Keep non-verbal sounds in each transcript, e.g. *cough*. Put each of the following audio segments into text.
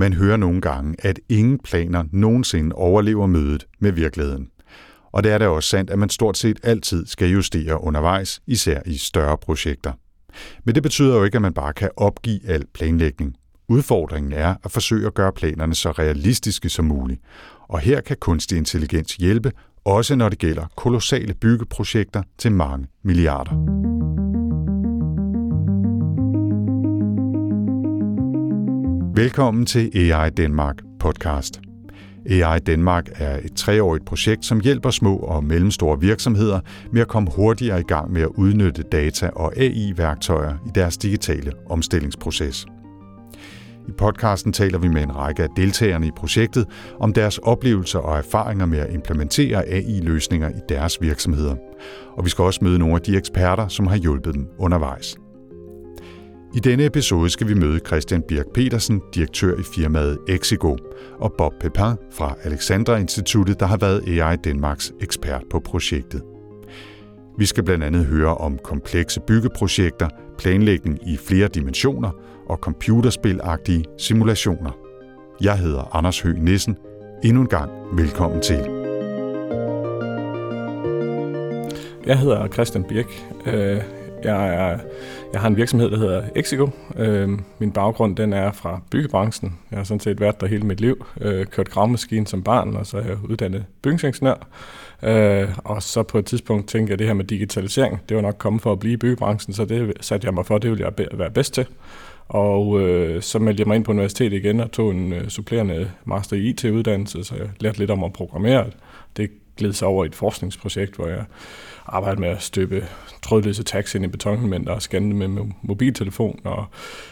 Man hører nogle gange, at ingen planer nogensinde overlever mødet med virkeligheden. Og det er da også sandt, at man stort set altid skal justere undervejs, især i større projekter. Men det betyder jo ikke, at man bare kan opgive al planlægning. Udfordringen er at forsøge at gøre planerne så realistiske som muligt. Og her kan kunstig intelligens hjælpe, også når det gælder kolossale byggeprojekter til mange milliarder. Velkommen til AI Danmark podcast. AI Danmark er et treårigt projekt, som hjælper små og mellemstore virksomheder med at komme hurtigere i gang med at udnytte data og AI-værktøjer i deres digitale omstillingsproces. I podcasten taler vi med en række af deltagerne i projektet om deres oplevelser og erfaringer med at implementere AI-løsninger i deres virksomheder. Og vi skal også møde nogle af de eksperter, som har hjulpet dem undervejs. I denne episode skal vi møde Christian Birk Petersen, direktør i firmaet Exigo, og Bob Pepin fra Alexandra Instituttet, der har været AI Danmarks ekspert på projektet. Vi skal blandt andet høre om komplekse byggeprojekter, planlægning i flere dimensioner og computerspilagtige simulationer. Jeg hedder Anders Høgh Nissen. Endnu en gang velkommen til. Jeg hedder Christian Birk. Øh, jeg, er, jeg har en virksomhed, der hedder Exigo. Øh, min baggrund den er fra byggebranchen. Jeg har sådan set været der hele mit liv. Øh, kørt gravmaskine som barn, og så er jeg uddannet bygningsingeniør. Øh, og så på et tidspunkt tænkte jeg, at det her med digitalisering, det var nok kommet for at blive i byggebranchen, så det satte jeg mig for, det ville jeg være bedst til. Og øh, så meldte jeg mig ind på universitetet igen og tog en øh, supplerende master i IT-uddannelse, så jeg lærte lidt om at programmere. Det gled sig over i et forskningsprojekt, hvor jeg arbejde med at støbe trådløse tags ind i betonelementer og scanne med mobiltelefon, og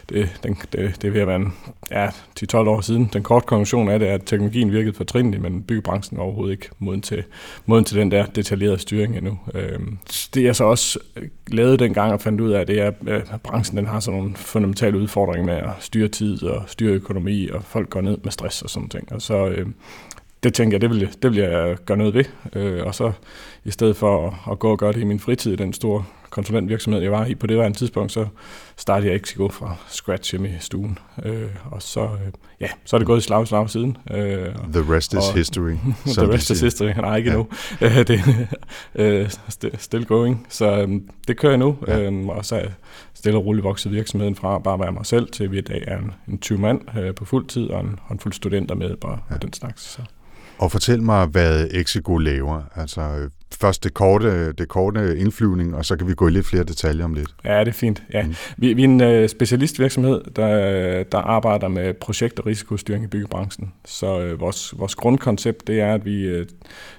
det, den, det, det er ved at være en, ja, 10-12 år siden. Den korte konklusion er det, at teknologien virkede fortrindeligt, men byggebranchen er overhovedet ikke moden til, moden til den der detaljerede styring endnu. Øhm, det jeg så også øh, lavede dengang og fandt ud af, det er, øh, at branchen den har sådan nogle fundamentale udfordringer med at styre tid og styre økonomi, og folk går ned med stress og sådan ting. Og så, øh, det tænker jeg, det vil, det vil jeg gøre noget ved. Øh, og så i stedet for at, at gå og gøre det i min fritid i den store konsulentvirksomhed, jeg var i på det var en tidspunkt, så startede jeg ikke gå fra scratch hjemme i stuen. Øh, og så, øh, ja, så er det gået i slag slag siden. Øh, the rest is history. *laughs* the rest is history. Nej, ikke ja. endnu. *laughs* Øh, det er øh, still going. Så øh, det kører jeg nu. Ja. Øh, og så er stille og roligt vokset virksomheden fra bare at være mig selv til, vi i dag er en, en 20 mand øh, på fuld tid og en håndfuld studenter med bare ja. og den slags. Så. Og fortæl mig, hvad Exigo laver. Altså øh, først det korte, det korte indflyvning, og så kan vi gå i lidt flere detaljer om lidt. Ja, det er fint. Ja. Mm. Vi, vi er en uh, specialistvirksomhed, der, der arbejder med projekt- og risikostyring i byggebranchen. Så uh, vores, vores grundkoncept det er, at vi, uh,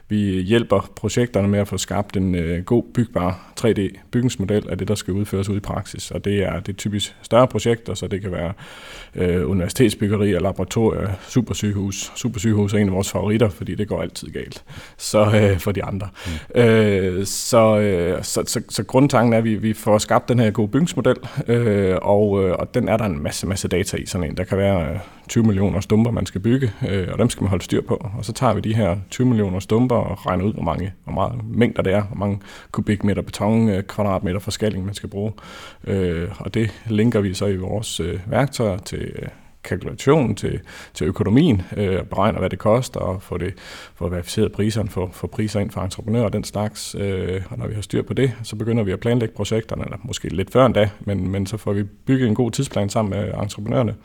vi hjælper projekterne med at få skabt en uh, god bygbar 3D-bygningsmodel af det, der skal udføres ud i praksis. Og det er, det er typisk større projekter, så det kan være uh, universitetsbyggeri, laboratorier, supersygehus. Supersygehus er en af vores favoritter, fordi det går altid galt så uh, for de andre. Mm. Øh, så, øh, så, så, så grundtanken er, at vi, vi får skabt den her gode bygningsmodel, øh, og, øh, og den er der en masse, masse data i sådan en. Der kan være øh, 20 millioner stumper, man skal bygge, øh, og dem skal man holde styr på. Og så tager vi de her 20 millioner stumper og regner ud, hvor mange hvor meget mængder det er, hvor mange kubikmeter beton, øh, kvadratmeter forskalling, man skal bruge. Øh, og det linker vi så i vores øh, værktøjer til øh, kalkulation til, til økonomien, øh, beregner, hvad det koster, og få, det, få verificeret priserne, få, få priser ind for entreprenører og den slags. Øh, og når vi har styr på det, så begynder vi at planlægge projekterne, eller måske lidt før endda, men, men så får vi bygget en god tidsplan sammen med entreprenørerne.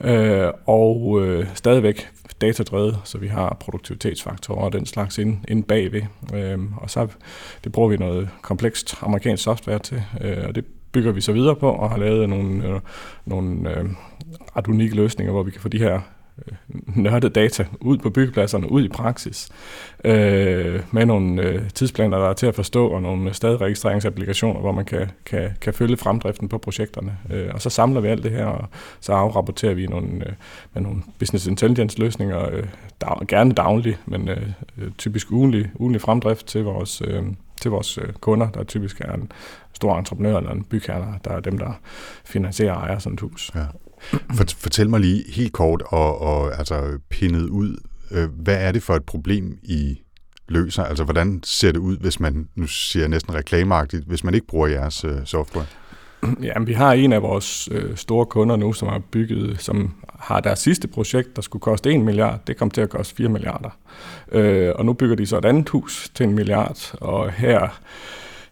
Øh, og øh, stadigvæk datadrevet, så vi har produktivitetsfaktorer og den slags inde, inde bagved. Øh, og så det bruger vi noget komplekst amerikansk software til, øh, og det bygger vi så videre på og har lavet nogle, øh, nogle øh, ret unikke løsninger, hvor vi kan få de her øh, nørdede data ud på byggepladserne, ud i praksis, øh, med nogle øh, tidsplaner, der er til at forstå, og nogle stadregistreringsapplikationer, hvor man kan, kan, kan følge fremdriften på projekterne. Øh, og så samler vi alt det her, og så afrapporterer vi nogle, øh, med nogle business intelligence løsninger, øh, dag, gerne dagligt, men øh, typisk ugenlig, ugenlig fremdrift til vores, øh, til vores øh, kunder, der typisk er en stor entreprenør eller en bygherre, der er dem, der finansierer og ejer sådan et hus. Ja. Fortæl mig lige helt kort og, og altså pinnet ud, øh, hvad er det for et problem, I løser? Altså, hvordan ser det ud, hvis man, nu siger jeg næsten reklameagtigt, hvis man ikke bruger jeres øh, software? *clears throat* Jamen, vi har en af vores øh, store kunder nu, som har bygget, som har deres sidste projekt, der skulle koste 1 milliard. Det kom til at koste 4 milliarder. Øh, og nu bygger de så et andet hus til en milliard, og her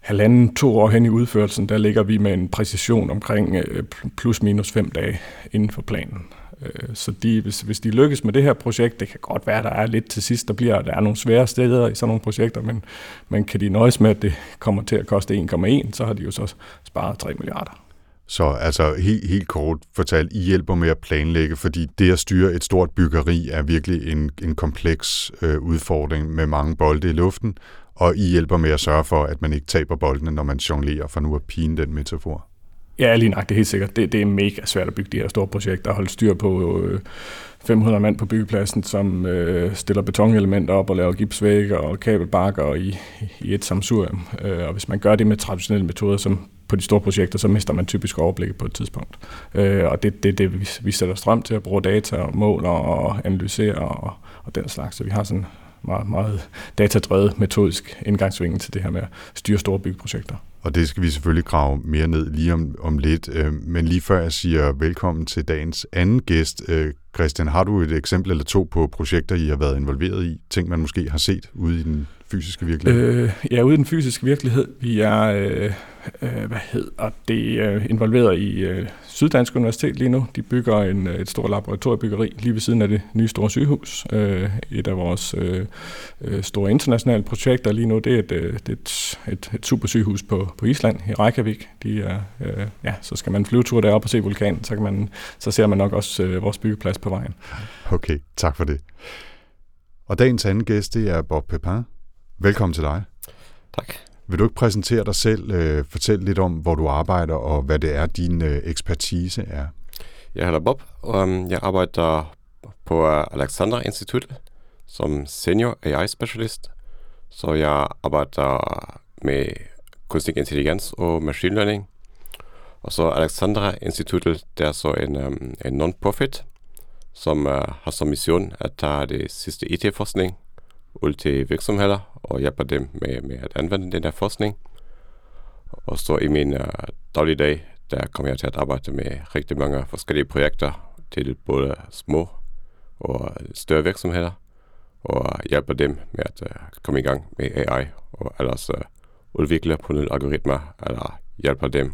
halvanden, to år hen i udførelsen, der ligger vi med en præcision omkring øh, plus minus fem dage inden for planen. Øh, så de, hvis, hvis de lykkes med det her projekt, det kan godt være, at der er lidt til sidst, der bliver der er nogle svære steder i sådan nogle projekter, men, men kan de nøjes med, at det kommer til at koste 1,1, så har de jo så sparet 3 milliarder. Så altså helt, helt kort fortalt, I hjælper med at planlægge, fordi det at styre et stort byggeri er virkelig en, en kompleks øh, udfordring med mange bolde i luften, og I hjælper med at sørge for, at man ikke taber boldene, når man jonglerer, for nu at pine den metafor. Ja, lige nok, det er helt sikkert. Det, det er mega svært at bygge de her store projekter og holde styr på øh, 500 mand på byggepladsen, som øh, stiller betonelementer op og laver gipsvægge og kabelbakker i, i et samsurium. Øh, og hvis man gør det med traditionelle metoder, som på de store projekter, så mister man typisk overblikket på et tidspunkt. Øh, og det er det, det, vi, vi sætter strøm til at bruge data og måler og analysere og, og den slags. Så vi har sådan meget, meget datadrevet metodisk indgangsvinkel til det her med at styre store byggeprojekter. Og det skal vi selvfølgelig grave mere ned lige om, om lidt. Øh, men lige før jeg siger velkommen til dagens anden gæst, øh, Christian, har du et eksempel eller to på projekter, I har været involveret i? Ting, man måske har set ude i den fysiske virkelighed? Øh, ja, ude i den fysiske virkelighed. Vi er, øh, øh, hvad hedder det, øh, involveret i øh, Syddansk Universitet lige nu. De bygger en, øh, et stort laboratoriebyggeri lige ved siden af det nye store sygehus. Øh, et af vores øh, øh store internationale projekter lige nu, det er et, øh, det et, et, et super sygehus på, på Island i Reykjavik. De er, øh, ja, så skal man flyvetur deroppe og se vulkanen, så, kan man, så ser man nok også øh, vores byggeplads på vejen. Okay, tak for det. Og dagens anden gæst, det er Bob Pepin. Velkommen til dig. Tak. Vil du ikke præsentere dig selv, øh, fortælle lidt om, hvor du arbejder, og hvad det er, din øh, ekspertise er? Jeg hedder Bob, og um, jeg arbejder på Alexander Institut som senior AI-specialist. Så jeg arbejder med kunstig intelligens og machine learning. Og så Alexandra Instituttet, det er så en, um, en non-profit, som uh, har som mission at tage det sidste IT-forskning ud til virksomheder og hjælpe dem med, med at anvende den der forskning. Og så i min uh, dagligdag, der kommer jeg til at arbejde med rigtig mange forskellige projekter til både små og større virksomheder, og hjælper dem med at uh, komme i gang med AI, og ellers uh, udvikle på nogle algoritmer, eller hjælper dem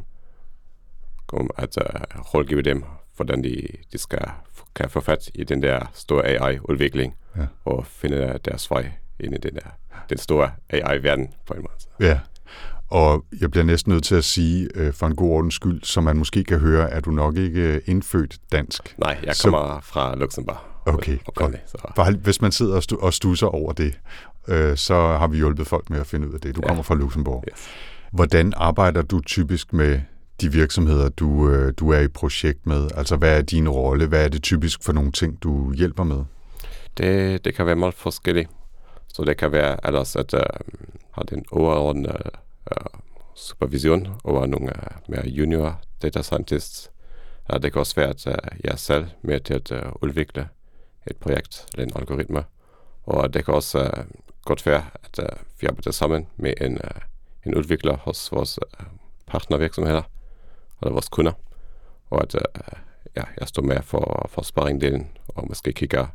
om at uh, rådgive dem, hvordan de, de skal kan få fat i den der store AI-udvikling, ja. og finde deres vej ind i den der den store AI-verden på en måde. Ja, og jeg bliver næsten nødt til at sige, øh, for en god ordens skyld, så man måske kan høre, at du nok ikke er indfødt dansk. Nej, jeg kommer så... fra Luxembourg. Okay, godt. Så. Bare, hvis man sidder og, stu- og stusser over det, øh, så har vi hjulpet folk med at finde ud af det. Du ja. kommer fra Luxembourg. Yes. Hvordan arbejder du typisk med de virksomheder, du, øh, du er i projekt med? Altså, hvad er din rolle? Hvad er det typisk for nogle ting, du hjælper med? Det, det kan være meget forskelligt. Så det kan være ellers at uh, have den overordnede uh, supervision over nogle uh, mere junior data scientists. Uh, det kan også være, at uh, jeg selv med til at uh, udvikle et projekt eller en algoritme. Og det kan også uh, godt være, at uh, vi arbejder sammen med en, uh, en udvikler hos vores partnervirksomheder eller vores kunder. Og at ja, jeg står med for, for sparringdelen og måske kigger,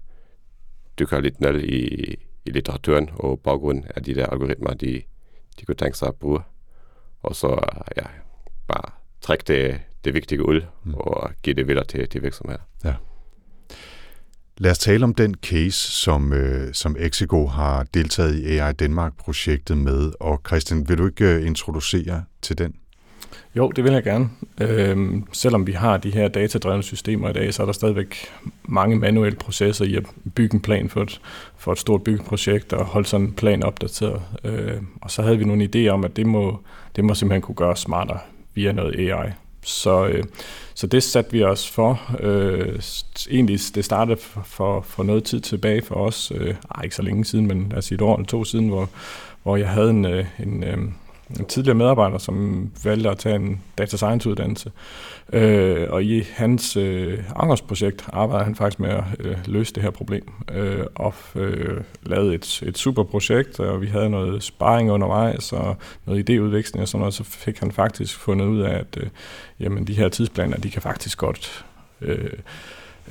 dykker lidt ned i i litteraturen og baggrund af de der algoritmer, de, de kunne tænke sig at bruge. Og så ja, bare trække det, det vigtige ud mm. og give det videre til, til virksomheder. Ja. Lad os tale om den case, som, øh, som Exigo har deltaget i AI Danmark-projektet med. Og Christian, vil du ikke øh, introducere til den? Jo, det vil jeg gerne. Øhm, selvom vi har de her datadrevne systemer i dag, så er der stadigvæk mange manuelle processer i at bygge en plan for et, for et stort byggeprojekt og holde sådan en plan opdateret. Øh, og så havde vi nogle idéer om, at det må, det må simpelthen kunne gøres smartere via noget AI. Så, øh, så det satte vi os for. Øh, egentlig det startede for, for noget tid tilbage for os. Øh, ej, ikke så længe siden, men altså et år eller to siden, hvor, hvor jeg havde en, øh, en, øh, en tidligere medarbejder, som valgte at tage en data science uddannelse. Øh, og i hans øh, arbejdsprojekt arbejder han faktisk med at øh, løse det her problem. Øh, og øh, lavede et, et super projekt, og vi havde noget sparring undervejs og noget idéudveksling og sådan noget, så fik han faktisk fundet ud af, at øh, jamen, de her tidsplaner, de kan faktisk godt... Øh,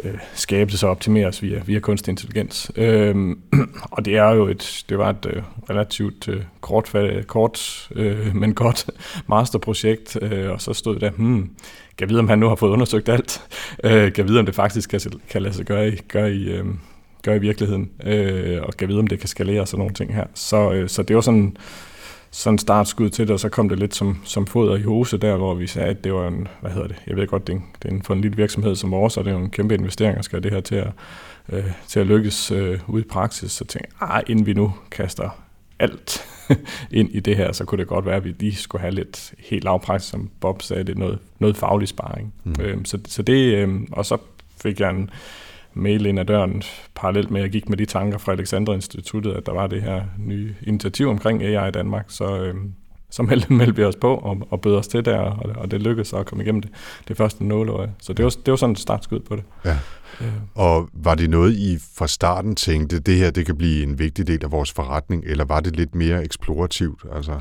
øh, skabes og optimeres via, via kunstig intelligens. Øh, *clears throat* og det er jo et, det var et øh, relativt øh, kort, kort øh, *laughs* men godt masterprojekt, øh, og så stod der, hmm, kan vide, om han nu har fået undersøgt alt, øh, kan vide, om det faktisk kan, kan lade sig gøre i, gøre i, øh, gøre i virkeligheden, øh, og kan vide, om det kan skalere og sådan nogle ting her. Så, øh, så det var sådan sådan startskud til det, og så kom det lidt som, som foder i hose der, hvor vi sagde, at det var en, hvad hedder det, jeg ved godt, det er, en, det er en, for en lille virksomhed som vores, og det er jo en kæmpe investering at skal det her til at, øh, til at lykkes øh, ud i praksis. Så tænkte jeg, inden vi nu kaster alt *laughs* ind i det her, så kunne det godt være, at vi lige skulle have lidt helt lavpraksis, som Bob sagde, det er noget, noget faglig sparring. Mm. Øhm, så, så det, øh, og så fik jeg en, mail ind ad døren, parallelt med, at jeg gik med de tanker fra Alexandra Instituttet, at der var det her nye initiativ omkring AI i Danmark, så, øh, så meldte, *laughs* meldte vi os på og, og bød os til der, og, og det lykkedes at komme igennem det, det første nåleøje. Så det var, det var sådan et startskud på det. Ja. Øh. Og var det noget, I fra starten tænkte, det her det kan blive en vigtig del af vores forretning, eller var det lidt mere eksplorativt? Altså?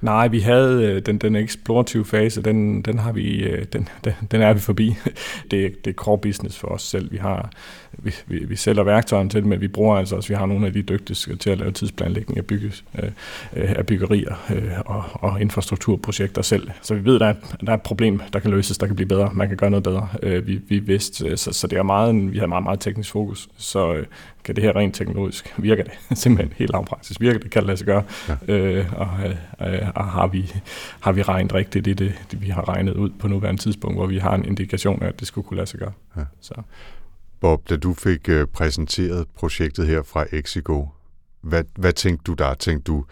Nej, vi havde øh, den, den eksplorative fase, den, den, har vi, øh, den, den, den er vi forbi. *laughs* Det, det er core business for os selv. Vi, har, vi, vi, vi sælger værktøjerne til det, men vi bruger altså også, vi har nogle af de dygtigste til at lave tidsplanlægning af, bygge, øh, af byggerier og, og infrastrukturprojekter selv. Så vi ved, at der er, der er et problem, der kan løses, der kan blive bedre, man kan gøre noget bedre. Vi, vi vidste, så, så det er meget, vi har meget, meget teknisk fokus. Så kan det her rent teknologisk, virker det *laughs* simpelthen helt lavpraktisk, virker det, kan det lade sig gøre, ja. øh, og, øh, og har, vi, har vi regnet rigtigt i det, det, vi har regnet ud på nuværende tidspunkt, hvor vi har en indikation af, at det skulle kunne lade sig gøre. Ja. Så. Bob, da du fik øh, præsenteret projektet her fra Exigo, hvad, hvad tænkte du der? Tænkte du,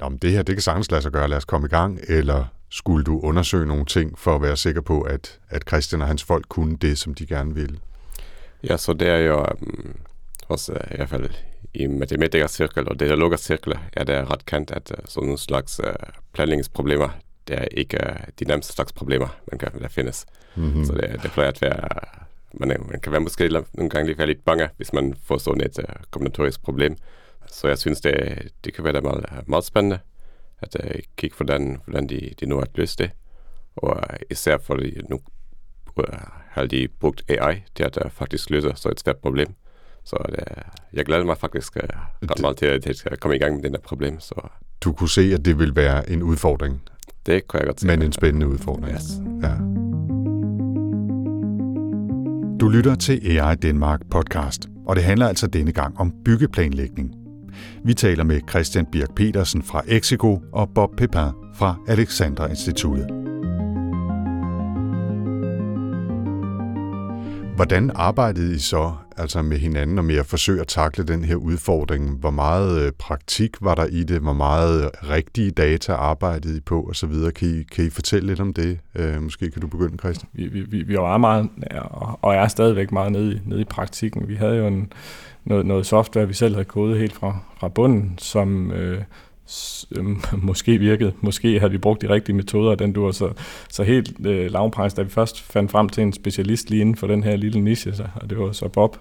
om det her, det kan sagtens lade sig gøre, lad os komme i gang, eller skulle du undersøge nogle ting for at være sikker på, at, at Christian og hans folk kunne det, som de gerne ville? Ja, så det er jo hos uh, i hvert fald i matematikercirkel og dialogercirkler er det ret kendt, at uh, sådan nogle slags uh, planlægningsproblemer, det er ikke de nærmeste slags problemer, man kan, der findes. Mm-hmm. Så det, det plejer at være, man, man kan være måske nogle gange lige lidt bange, hvis man får sådan et uh, kombinatorisk problem. Så jeg synes, det, det kan være meget, meget spændende at uh, kigge på, hvordan, hvordan de, de nu har løst det. Og uh, især fordi nu uh, har de brugt AI til at uh, faktisk løse så et svært problem. Så det, jeg glæder mig faktisk uh, ret meget til, at jeg skal komme i gang med den der problem. Så. Du kunne se, at det vil være en udfordring? Det kunne jeg godt se. Men en spændende udfordring? Yes. Ja. Du lytter til AI Danmark podcast, og det handler altså denne gang om byggeplanlægning. Vi taler med Christian Birk Petersen fra Exico og Bob Pepin fra Alexandra Instituttet. Hvordan arbejdede I så altså med hinanden og med at forsøge at takle den her udfordring? Hvor meget øh, praktik var der i det? Hvor meget øh, rigtige data arbejdede I på osv.? Kan I, kan I fortælle lidt om det? Øh, måske kan du begynde, Christian. Vi, vi, vi var meget, og er stadigvæk meget nede i, nede i praktikken. Vi havde jo en, noget, noget software, vi selv havde kodet helt fra, fra bunden, som, øh, Øhm, *laughs* måske virkede, måske havde vi brugt de rigtige metoder, den du så, så helt øh, lavpris, da vi først fandt frem til en specialist lige inden for den her lille niche, så, og det var så Bob,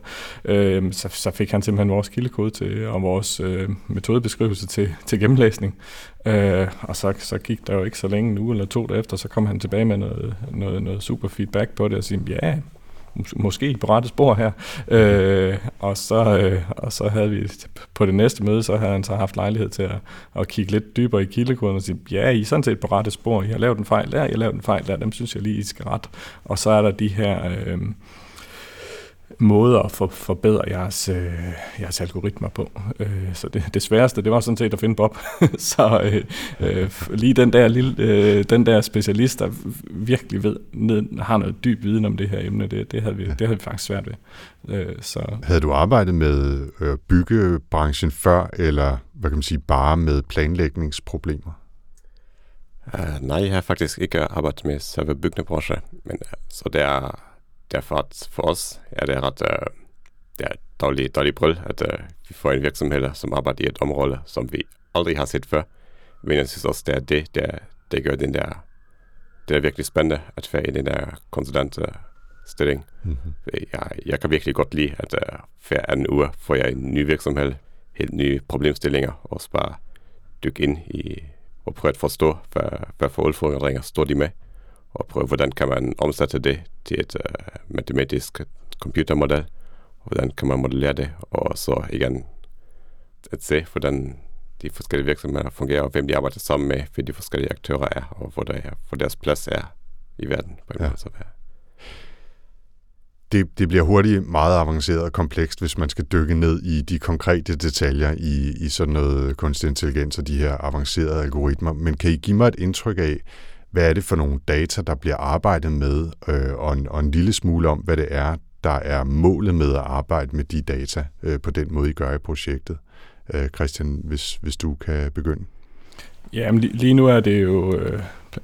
øh, så, så fik han simpelthen vores kildekode til, og vores øh, metodebeskrivelse til, til gennemlæsning. Øh, og så, så gik der jo ikke så længe, en uge eller to derefter, så kom han tilbage med noget, noget, noget super feedback på det, og sagde, ja, måske på rette spor her. Øh, og, så, øh, og så havde vi på det næste møde, så havde han så haft lejlighed til at, at kigge lidt dybere i kildekoden og sige, ja, I er sådan set på rette spor, I har lavet en fejl der, I har lavet en fejl der, dem synes jeg lige, I skal ret. Og så er der de her... Øh, måder at for, forbedre jeres, øh, jeres algoritmer på. Øh, så det, det sværeste, det var sådan set at finde Bob. *laughs* så øh, øh, lige den der, lille, øh, den der specialist, der virkelig ved, ned, har noget dyb viden om det her emne, det, det, havde, vi, det havde vi faktisk svært ved. Øh, så. Havde du arbejdet med øh, byggebranchen før, eller hvad kan man sige, bare med planlægningsproblemer? Uh, nej, jeg har faktisk ikke arbejdet med selve byggebranchen, men uh, så det er derfor at for os er det ret uh, det er dårlig, dårlig brøl, at uh, vi får en virksomhed, som arbejder i et område, som vi aldrig har set før. men jeg synes også, det er det, der, der gør den der, det er virkelig spændende at være i den der konsulentstilling. Mm-hmm. Jeg, jeg kan virkelig godt lide, at uh, hver anden uge får jeg en ny virksomhed, helt nye problemstillinger, og bare dykke ind i og prøve at forstå, hvad, hvad for udfordringer står de med, og prøve, hvordan kan man omsætte det til et uh, matematisk computermodel, og hvordan kan man modellere det, og så igen at se, hvordan de forskellige virksomheder fungerer, og hvem de arbejder sammen med, hvem de forskellige aktører er, og hvor, der er, hvor deres plads er i verden. På en ja. måde, så det, det bliver hurtigt meget avanceret og komplekst, hvis man skal dykke ned i de konkrete detaljer i, i sådan noget kunstig intelligens og de her avancerede algoritmer. Men kan I give mig et indtryk af, hvad er det for nogle data, der bliver arbejdet med, øh, og, en, og en lille smule om, hvad det er, der er målet med at arbejde med de data øh, på den måde, I gør i projektet? Øh, Christian, hvis, hvis du kan begynde. Ja, men lige nu er det jo øh,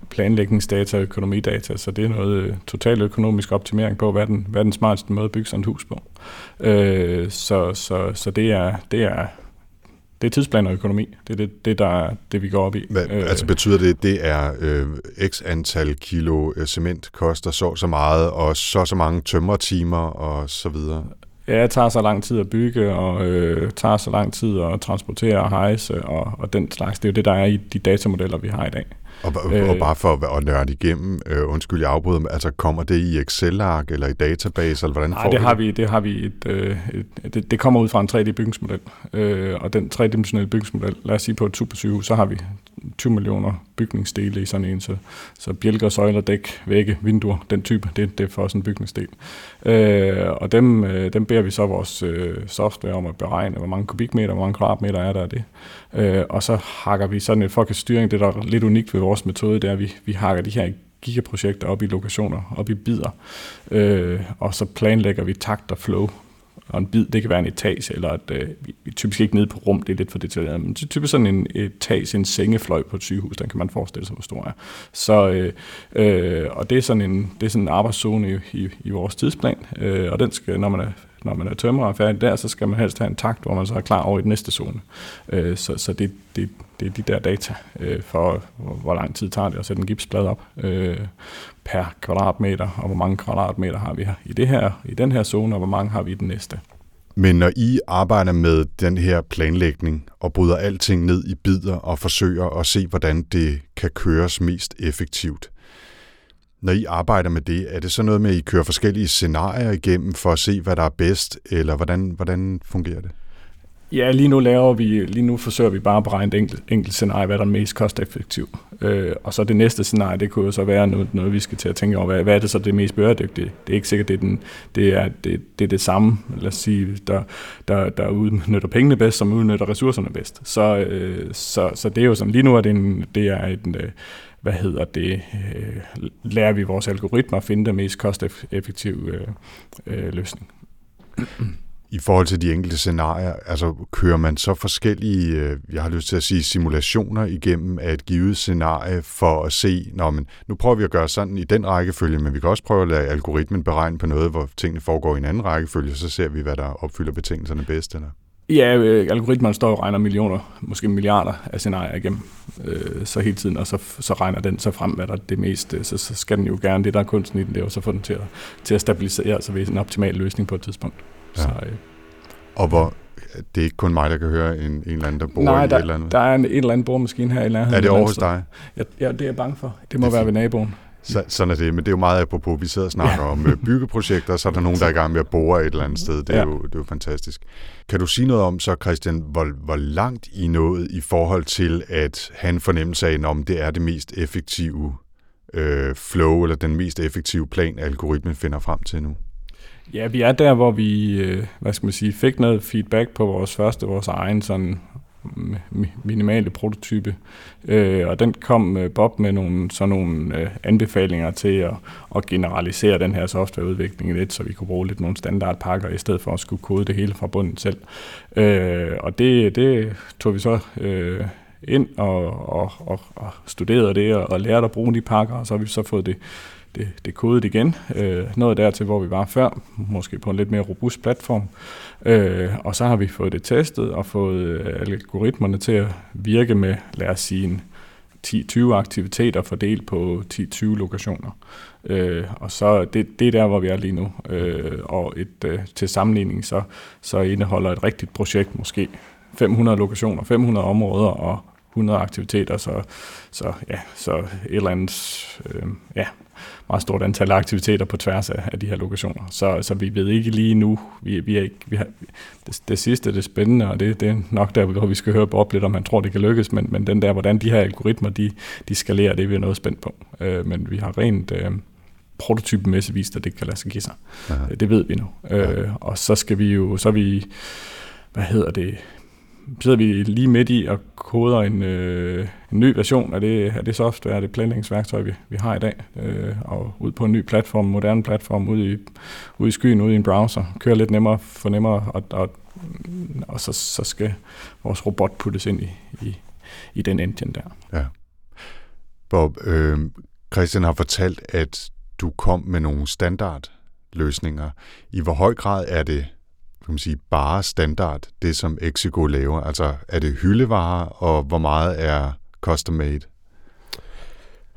planlægningsdata og økonomidata, så det er noget øh, total økonomisk optimering på, hvad den, hvad den smarteste måde at bygge sådan et hus på. Øh, så så, så det, er, det, er, det er tidsplan og økonomi. Det er det, det, der er, det vi går op i. Hvad, øh, altså betyder det, det er øh, x antal kilo øh, cement koster så så meget, og så så mange tømmertimer og så videre? Ja, det tager så lang tid at bygge, og øh, tager så lang tid at transportere og hejse, og, og den slags. Det er jo det, der er i de datamodeller, vi har i dag. Og, øh, og bare for at nørde igennem, øh, undskyld, jeg afbryder, altså kommer det i Excel-ark eller i database, eller hvordan Nej, får det har vi, det har vi et, øh, et, det, det kommer ud fra en 3D-bygningsmodel, øh, og den 3-dimensionelle bygningsmodel, lad os sige på et supersygehus, så har vi 20 millioner bygningsdele i sådan en, så, så bjælker, søjler, dæk, vægge, vinduer, den type, det, det er for os en bygningsdel. Øh, og dem, øh, dem beder vi så vores øh, software om at beregne, hvor mange kubikmeter, hvor mange kvadratmeter er der af det. Øh, og så hakker vi sådan et fucking styring, det der er lidt unikt ved vores metode, det er, at vi, vi hakker de her gigaprojekter op i lokationer, op i bidder, øh, og så planlægger vi takt og flow og en bid, det kan være en etage, eller et, øh, vi er typisk ikke nede på rum, det er lidt for detaljeret, men typisk sådan en etage, en sengefløj på et sygehus, den kan man forestille sig, hvor stor er. Så, øh, øh, og det er sådan en, det er sådan en arbejdszone i, i, i vores tidsplan, øh, og den skal, når man er når man er tømrer og færdig der, så skal man helst have en takt, hvor man så er klar over i den næste zone. Øh, så så det, det, det er de der data øh, for, hvor, hvor lang tid tager det at sætte en gipsplade op øh, per kvadratmeter, og hvor mange kvadratmeter har vi her i, det her, i den her zone, og hvor mange har vi i den næste. Men når I arbejder med den her planlægning og bryder alting ned i bidder og forsøger at se, hvordan det kan køres mest effektivt, når I arbejder med det, er det så noget med, at I kører forskellige scenarier igennem for at se, hvad der er bedst, eller hvordan, hvordan fungerer det? Ja, lige nu laver vi, lige nu forsøger vi bare at beregne et enkelt, enkelt scenarie, hvad der er mest kosteffektivt. Øh, og så det næste scenarie, det kunne jo så være noget, noget vi skal til at tænke over, hvad, hvad er det så det mest bæredygtige? Det er ikke sikkert, det er, den, det, er, det, det, er det samme, lad os sige, der, der, der udnytter pengene bedst, som udnytter ressourcerne bedst. Så, øh, så, så det er jo sådan, lige nu er det, en, det er en, øh, hvad hedder det, øh, lærer vi vores algoritmer at finde den mest kosteffektive øh, øh, løsning. I forhold til de enkelte scenarier, altså kører man så forskellige, øh, jeg har lyst til at sige, simulationer igennem af et givet scenarie for at se, når man, nu prøver vi at gøre sådan i den rækkefølge, men vi kan også prøve at lade algoritmen beregne på noget, hvor tingene foregår i en anden rækkefølge, så ser vi, hvad der opfylder betingelserne bedst. Eller? Ja, øh, algoritmen står og regner millioner, måske milliarder af scenarier igennem, øh, så hele tiden, og så, så regner den så frem, hvad der er det meste, så, så skal den jo gerne, det der er kunsten i den, det er jo så få den til at, til at stabilisere, altså ved en optimal løsning på et tidspunkt. Ja. Så, øh. Og hvor, det er ikke kun mig, der kan høre en, en eller anden, der bor Nej, i der, et eller andet? der er en, en eller anden boremaskine her i nærheden. Er det over hos dig? Ja, ja, det er jeg bange for. Det må det være ved naboen. Så, sådan er det, men det er jo meget apropos, vi sidder og snakker ja. om øh, byggeprojekter, så er der nogen, der er i gang med at bore et eller andet sted. Det er, ja. jo, det er jo fantastisk. Kan du sige noget om så, Christian, hvor, hvor langt I nået i forhold til at have en fornemmelse af, om det er det mest effektive øh, flow, eller den mest effektive plan, algoritmen finder frem til nu? Ja, vi er der, hvor vi øh, hvad skal man sige, fik noget feedback på vores første, vores egen sådan minimale prototype. Øh, og den kom øh, Bob med nogle, sådan nogle øh, anbefalinger til at, at generalisere den her softwareudvikling lidt, så vi kunne bruge lidt nogle standardpakker, i stedet for at skulle kode det hele fra bunden selv. Øh, og det, det tog vi så øh, ind og, og, og, og studerede det og, og lærte at bruge de pakker, og så har vi så fået det det, det kodet igen. Øh, noget dertil, hvor vi var før, måske på en lidt mere robust platform. Øh, og så har vi fået det testet og fået øh, algoritmerne til at virke med, lad os sige, en 10-20 aktiviteter fordelt på 10-20 lokationer. Øh, og så det, det er der, hvor vi er lige nu. Øh, og et, øh, til sammenligning, så, så indeholder et rigtigt projekt måske 500 lokationer, 500 områder og 100 aktiviteter, så, så, ja, så et eller andet øh, ja, meget stort antal aktiviteter på tværs af, af de her lokationer. Så, så vi ved ikke lige nu, vi, vi er ikke, vi har, det, det sidste det er spændende, og det, det er nok der, hvor vi skal høre op lidt, om man tror, det kan lykkes, men, men den der, hvordan de her algoritmer, de, de skalerer, det er vi noget spændt på. Øh, men vi har rent øh, prototypemæssigt vist, at det kan lade sig give sig. Aha. Det ved vi nu. Øh, og så skal vi jo, så er vi, hvad hedder det, sidder vi lige midt i og koder en, øh, en ny version af det, af det software, af det planlægningsværktøj, vi, vi har i dag, øh, og ud på en ny platform, en moderne platform, ude i, ude i skyen, ude i en browser, kører lidt nemmere, for nemmere, og, og, og så, så skal vores robot puttes ind i, i, i den engine der. Ja. Bob, øh, Christian har fortalt, at du kom med nogle standardløsninger. I hvor høj grad er det kan man sige, bare standard, det som Exigo laver? Altså er det hyldevarer, og hvor meget er custom made?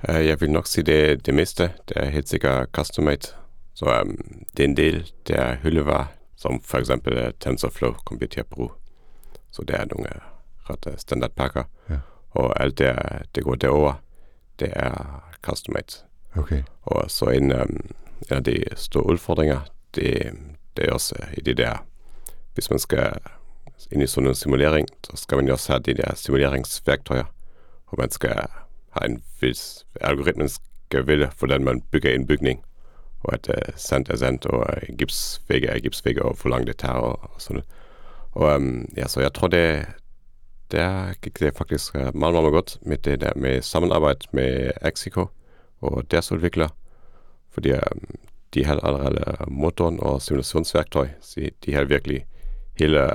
Jeg vil nok sige, det, det meste, det er helt sikkert custom made. Så um, det er en del, der er hyldevarer, som for eksempel uh, TensorFlow kommer til at bruge. Så det er nogle uh, ret uh, standardpakker. Ja. Og alt det, det går derover, det er custom made. Okay. Og så en, um, en af de store udfordringer, det, det er også i det der hvis man skal ind i sådan en simulering, så skal man jo også have de der simuleringsværktøjer, hvor man skal have en vis algoritmen skal vælge, hvordan man bygger en bygning, og at uh, sand er sand, og uh, gipsvægge er gipsvægge, og hvor langt det tager, og, og sådan Og um, ja, så jeg tror, det, der gik det faktisk meget, meget, meget godt med det der med samarbejde med Axico og deres udvikler, fordi um, de har allerede motoren og simulationsværktøj, så de har virkelig hele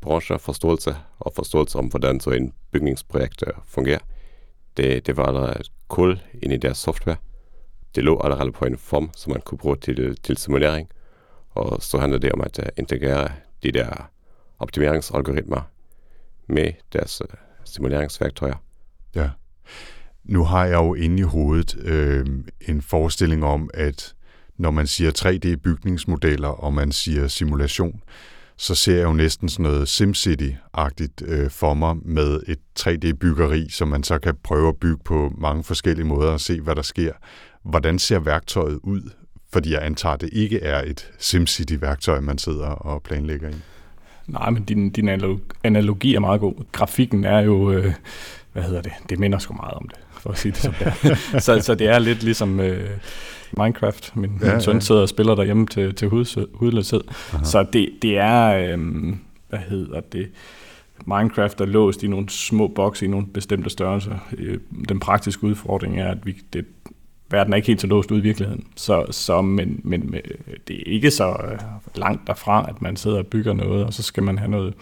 brancheforståelse og forståelse om, hvordan så en bygningsprojekt øh, fungerer. Det, det var allerede kul ind i deres software. Det lå allerede på en form, som man kunne bruge til, til simulering. Og så handler det om at øh, integrere de der optimeringsalgoritmer med deres øh, simuleringsværktøjer. Ja. Nu har jeg jo inde i hovedet øh, en forestilling om, at når man siger 3D-bygningsmodeller, og man siger simulation, så ser jeg jo næsten sådan noget SimCity-agtigt øh, for mig med et 3D-byggeri, som man så kan prøve at bygge på mange forskellige måder og se, hvad der sker. Hvordan ser værktøjet ud? Fordi jeg antager, at det ikke er et SimCity-værktøj, man sidder og planlægger i. Nej, men din, din analogi er meget god. Grafikken er jo, øh, hvad hedder det, det minder sgu meget om det, for at sige det som det er. *laughs* så, så det er lidt ligesom... Øh, Minecraft. Min, ja, min søn ja. sidder og spiller derhjemme til, til hudløshed. Så det, det er, øhm, hvad hedder det, Minecraft er låst i nogle små bokse i nogle bestemte størrelser. Øh, den praktiske udfordring er, at vi, det, verden er ikke helt så låst ud i virkeligheden. Så, så men, men det er ikke så øh, langt derfra, at man sidder og bygger noget, og så skal man have noget,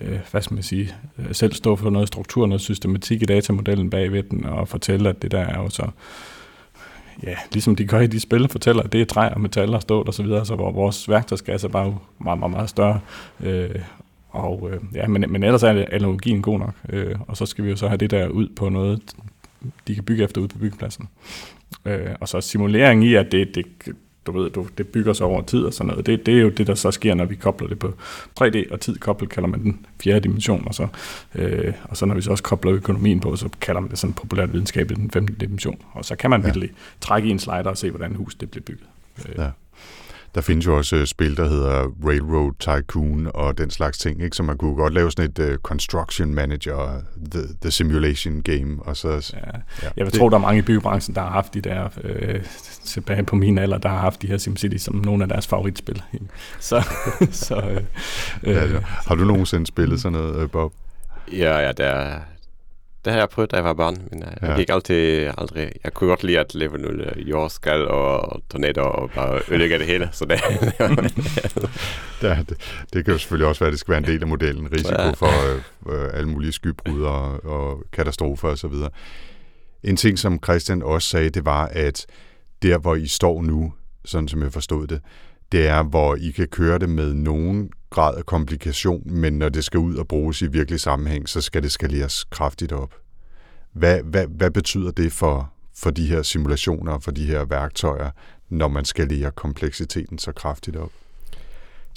øh, hvad skal man sige, selv stå for noget struktur, noget systematik i datamodellen bagved den, og fortælle, at det der er jo så ja, ligesom de gør i de spil, fortæller, at det er træ og metal og stål og så videre, så hvor vores værktøjskasse er bare meget, meget, meget større. Øh, og, øh, ja, men, men ellers er analogien god nok, øh, og så skal vi jo så have det der ud på noget, de kan bygge efter ud på byggepladsen. Øh, og så simulering i, at det, det, du ved, du, det bygger sig over tid og sådan noget. Det, det er jo det, der så sker, når vi kobler det på 3D, og tid koblet kalder man den fjerde dimension, og så, øh, og så når vi så også kobler økonomien på, så kalder man det sådan populært videnskab den femte dimension. Og så kan man ja. virkelig trække i en slider og se, hvordan hus det bliver bygget. Øh, ja. Der findes jo også øh, spil, der hedder Railroad Tycoon og den slags ting, ikke? så man kunne godt lave sådan et uh, Construction Manager, the, the Simulation Game. Og så, ja. Ja, jeg vil det, tro, der er mange i byggebranchen, der har haft de der, øh, tilbage på min alder, der har haft de her SimCity som nogle af deres favoritspil. *laughs* Så, så, øh, ja, ja. Har du nogensinde spillet sådan noget, Bob? Ja, ja, der, det har jeg prøvet, da jeg var barn, men jeg ja. gik altid aldrig... Jeg kunne godt lide at leve nogle jordskal og tornadoer og bare ødelægge det hele, så det... *laughs* det, det, det kan jo selvfølgelig også være, at det skal være en del af modellen. Risiko ja. for øh, øh, alle mulige skybrud og, og katastrofer osv. En ting, som Christian også sagde, det var, at der, hvor I står nu, sådan som jeg forstod det, det er, hvor I kan køre det med nogen grad af komplikation, men når det skal ud og bruges i virkelig sammenhæng, så skal det skaleres kraftigt op. Hvad, hvad, hvad betyder det for, for de her simulationer og for de her værktøjer, når man skalerer kompleksiteten så kraftigt op?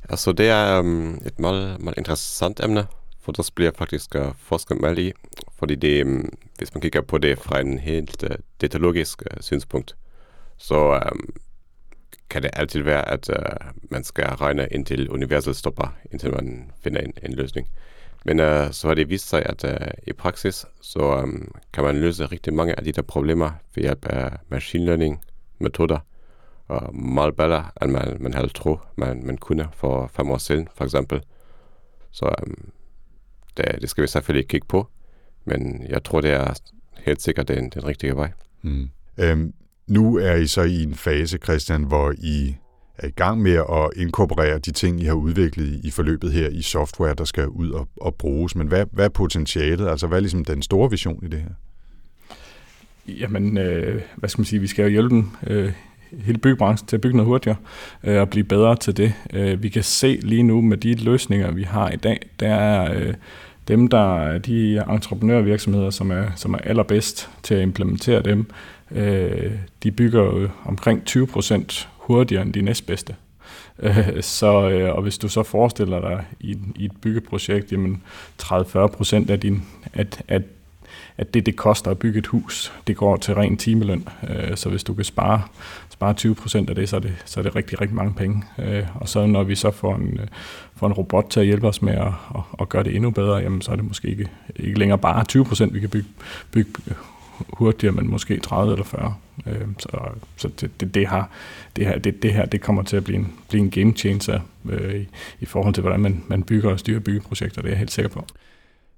Altså, det er um, et meget, meget interessant emne, for der bliver faktisk uh, forsket meget i, fordi det, um, hvis man kigger på det fra en helt øh, uh, datalogisk uh, øh, synspunkt, så um, kan det altid være, at uh, man skal regne indtil universet stopper, indtil man finder en, en løsning. Men uh, så har det vist sig, at uh, i praksis, så um, kan man løse rigtig mange af de der problemer ved hjælp af machine learning metoder, og meget bedre, end man, man havde tro, man, man kunne for fem år siden, for eksempel. Så um, det, det skal vi selvfølgelig kigge på, men jeg tror, det er helt sikkert den, den rigtige vej. Mm. Øhm, nu er I så i en fase, Christian, hvor I er i gang med at inkorporere de ting, I har udviklet i forløbet her i software, der skal ud og, og bruges. Men hvad, hvad er potentialet? Altså, hvad er ligesom den store vision i det her? Jamen, øh, hvad skal man sige, vi skal jo hjælpe dem, øh, hele byggebranchen til at bygge noget hurtigere øh, og blive bedre til det. Øh, vi kan se lige nu med de løsninger, vi har i dag, der er øh, dem, der de entreprenørvirksomheder, som er, som er allerbedst til at implementere dem, øh, de bygger jo omkring 20 procent hurtigere end de næstbedste. Øh, så, øh, og hvis du så forestiller dig i, i et byggeprojekt, jamen 30-40 procent af, din, at, at, at det, det koster at bygge et hus, det går til ren timeløn. Øh, så hvis du kan spare, spare 20 procent af det, så er det, så er det rigtig, rigtig mange penge. Øh, og så når vi så får en, øh, får en robot til at hjælpe os med at, at, at gøre det endnu bedre, jamen så er det måske ikke, ikke længere bare 20 procent, vi kan bygge, bygge hurtigere, men måske 30 eller 40. Øh, så så det, det, det, har, det, her, det, det her det kommer til at blive en, blive en game changer øh, i, i forhold til, hvordan man, man bygger og styrer byggeprojekter. Det er jeg helt sikker på.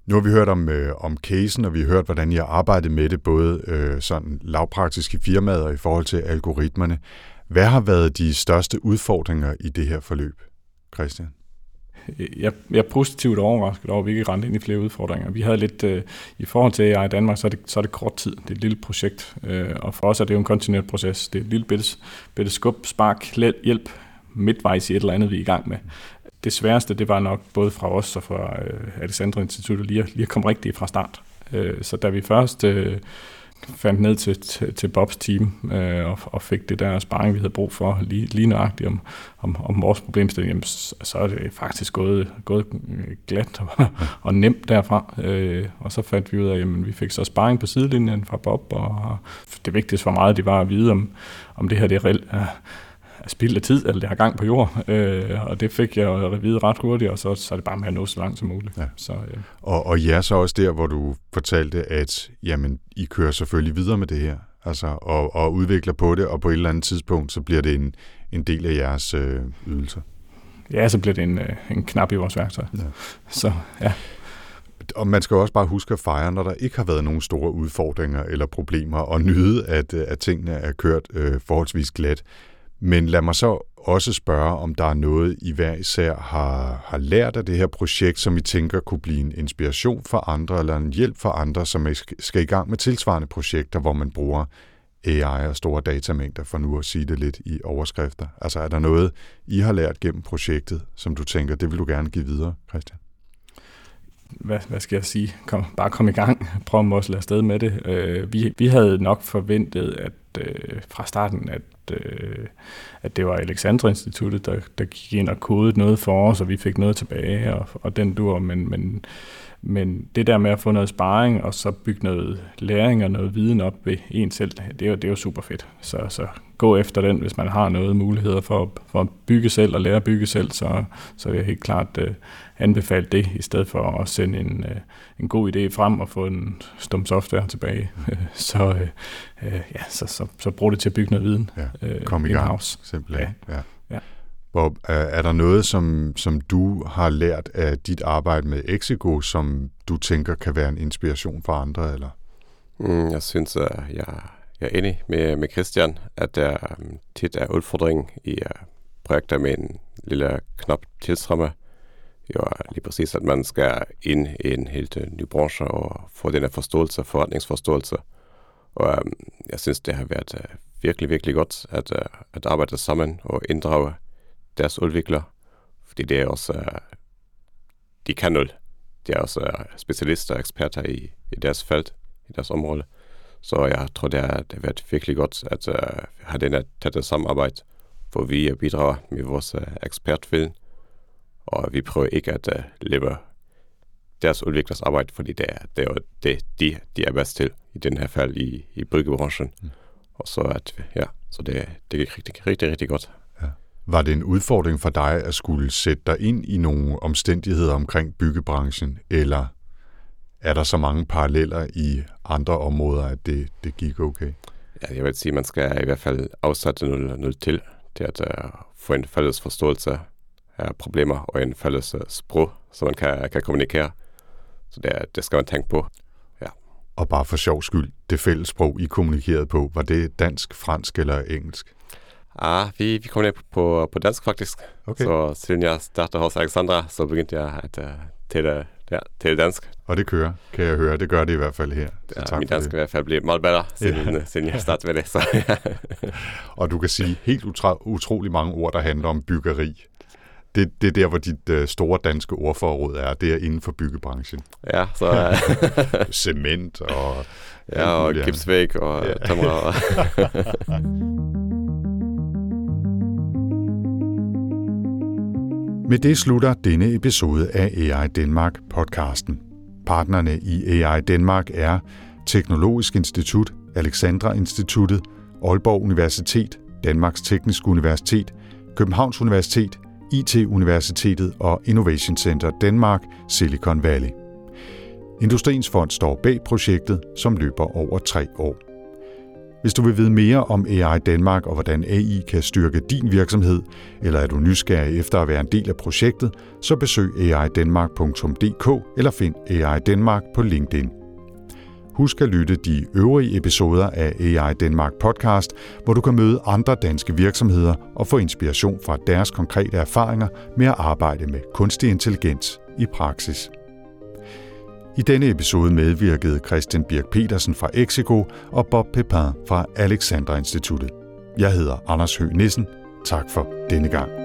Nu har vi hørt om, øh, om casen, og vi har hørt, hvordan I har arbejdet med det, både øh, sådan lavpraktisk i og i forhold til algoritmerne. Hvad har været de største udfordringer i det her forløb, Christian? Jeg, jeg er positivt overrasket over, at vi ikke rendte ind i flere udfordringer. Vi havde lidt, øh, i forhold til AI i Danmark, så er, det, så er det kort tid. Det er et lille projekt, øh, og for os er det jo en kontinuerlig proces. Det er et lille bitte, bitte skub, spark, hjælp midtvejs i et eller andet, vi er i gang med. Det sværeste, det var nok både fra os og fra øh, Alexandra Instituttet lige, lige at komme rigtigt fra start. Øh, så da vi først... Øh, fandt ned til, til, til Bobs team øh, og, og fik det der sparring, vi havde brug for, lige, lige nøjagtigt om, om, om vores problemstilling, så, så er det faktisk gået, gået glat og, og nemt derfra. Øh, og så fandt vi ud af, at vi fik så sparring på sidelinjen fra Bob, og det vigtigste for meget, det var at vide, om, om det her det er reelt er, spild af tid, eller det har gang på jord. Øh, og det fik jeg at vide ret hurtigt, og så, så er det bare med at nå så langt som muligt. Ja. Så, ja. og, og ja, så også der, hvor du fortalte, at jamen, I kører selvfølgelig videre med det her, altså, og, og udvikler på det, og på et eller andet tidspunkt, så bliver det en, en del af jeres øh, ydelser. Ja, så bliver det en, øh, en knap i vores værktøj. Ja. Så ja. Og man skal også bare huske at fejre, når der ikke har været nogen store udfordringer eller problemer, og nyde, at, at tingene er kørt øh, forholdsvis glat. Men lad mig så også spørge, om der er noget, I hver især har, har lært af det her projekt, som I tænker kunne blive en inspiration for andre, eller en hjælp for andre, som skal i gang med tilsvarende projekter, hvor man bruger AI og store datamængder, for nu at sige det lidt i overskrifter. Altså er der noget, I har lært gennem projektet, som du tænker, det vil du gerne give videre, Christian? hvad, hvad skal jeg sige, kom, bare kom i gang, prøv at lade afsted med det. Øh, vi, vi havde nok forventet, at øh, fra starten, at, øh, at det var Alexandra Instituttet, der, der gik ind og kodede noget for os, og vi fik noget tilbage, og, og den dur, men, men, men det der med at få noget sparring, og så bygge noget læring og noget viden op ved en selv, det er jo, det er jo super fedt. Så, så gå efter den, hvis man har noget muligheder for, for at bygge selv og lære at bygge selv, så, så vil jeg helt klart øh, anbefale det, i stedet for at sende en, uh, en god idé frem og få en stum software tilbage. *laughs* så, uh, uh, ja, så, så, så brug det til at bygge noget viden. Ja, kom i gang, house. simpelthen. Ja. Ja. Ja. Bob, er der noget, som, som du har lært af dit arbejde med Exigo, som du tænker kan være en inspiration for andre? Eller? Mm, jeg synes, at jeg jeg er enig med, med Christian, at der um, tit er udfordring i projekter med en lille knap tidsramme. Jo, lige præcis, at man skal ind i en helt ny branche og få den her forståelse, forretningsforståelse. Og um, jeg synes, det har været uh, virkelig, virkelig godt at, uh, at arbejde sammen og inddrage deres udviklere, fordi det er også, uh, de kan noget. De er også uh, specialister og eksperter i, i deres felt, i deres område. Så jeg tror, det har, det har været virkelig godt at uh, have den her tætte samarbejde, hvor vi bidrager med vores uh, ekspertviden, og vi prøver ikke at uh, leve deres udviklers arbejde, fordi det er, det er det, de, de er bedst til i den her fald i, i byggebranchen. Mm. Og så at, ja, så det, det gik rigtig, rigtig, rigtig godt. Ja. Var det en udfordring for dig at skulle sætte dig ind i nogle omstændigheder omkring byggebranchen, eller er der så mange paralleller i andre områder, at det, det gik okay? Ja, jeg vil sige, at man skal i hvert fald afsætte noget, noget til, til at uh, få en fælles forståelse af problemer og en fælles uh, sprog, så man kan, kan kommunikere. Så det, det skal man tænke på. Ja. Og bare for sjov skyld, det fælles sprog, I kommunikerede på, var det dansk, fransk eller engelsk? Ah, vi, vi kom ned på, på dansk faktisk. Okay. Så siden jeg startede hos Alexandra, så begyndte jeg at uh, tale, ja, tale dansk. Og det kører, kan jeg høre. Det gør det i hvert fald her. Så ja, tak min dansk er i hvert fald blevet meget bedre, siden, ja. siden jeg startede med det. Så, ja. og du kan sige helt utro, utrolig mange ord, der handler om byggeri det, det er der, hvor dit øh, store danske ordforråd er, det er inden for byggebranchen. Ja, så... Uh... *laughs* Cement og... Ja, og gipsvæg og ja. tømrer. *laughs* Med det slutter denne episode af AI Danmark podcasten. Partnerne i AI Danmark er Teknologisk Institut, Alexandra Instituttet, Aalborg Universitet, Danmarks Tekniske Universitet, Københavns Universitet, IT-universitetet og Innovation Center Danmark, Silicon Valley. Industriens Fond står bag projektet, som løber over tre år. Hvis du vil vide mere om AI Danmark og hvordan AI kan styrke din virksomhed, eller er du nysgerrig efter at være en del af projektet, så besøg aidanmark.dk eller find AI Danmark på LinkedIn. Husk at lytte de øvrige episoder af AI Danmark podcast, hvor du kan møde andre danske virksomheder og få inspiration fra deres konkrete erfaringer med at arbejde med kunstig intelligens i praksis. I denne episode medvirkede Christian Birk Petersen fra Exico og Bob Pepin fra Alexandra Instituttet. Jeg hedder Anders Høgh Nissen. Tak for denne gang.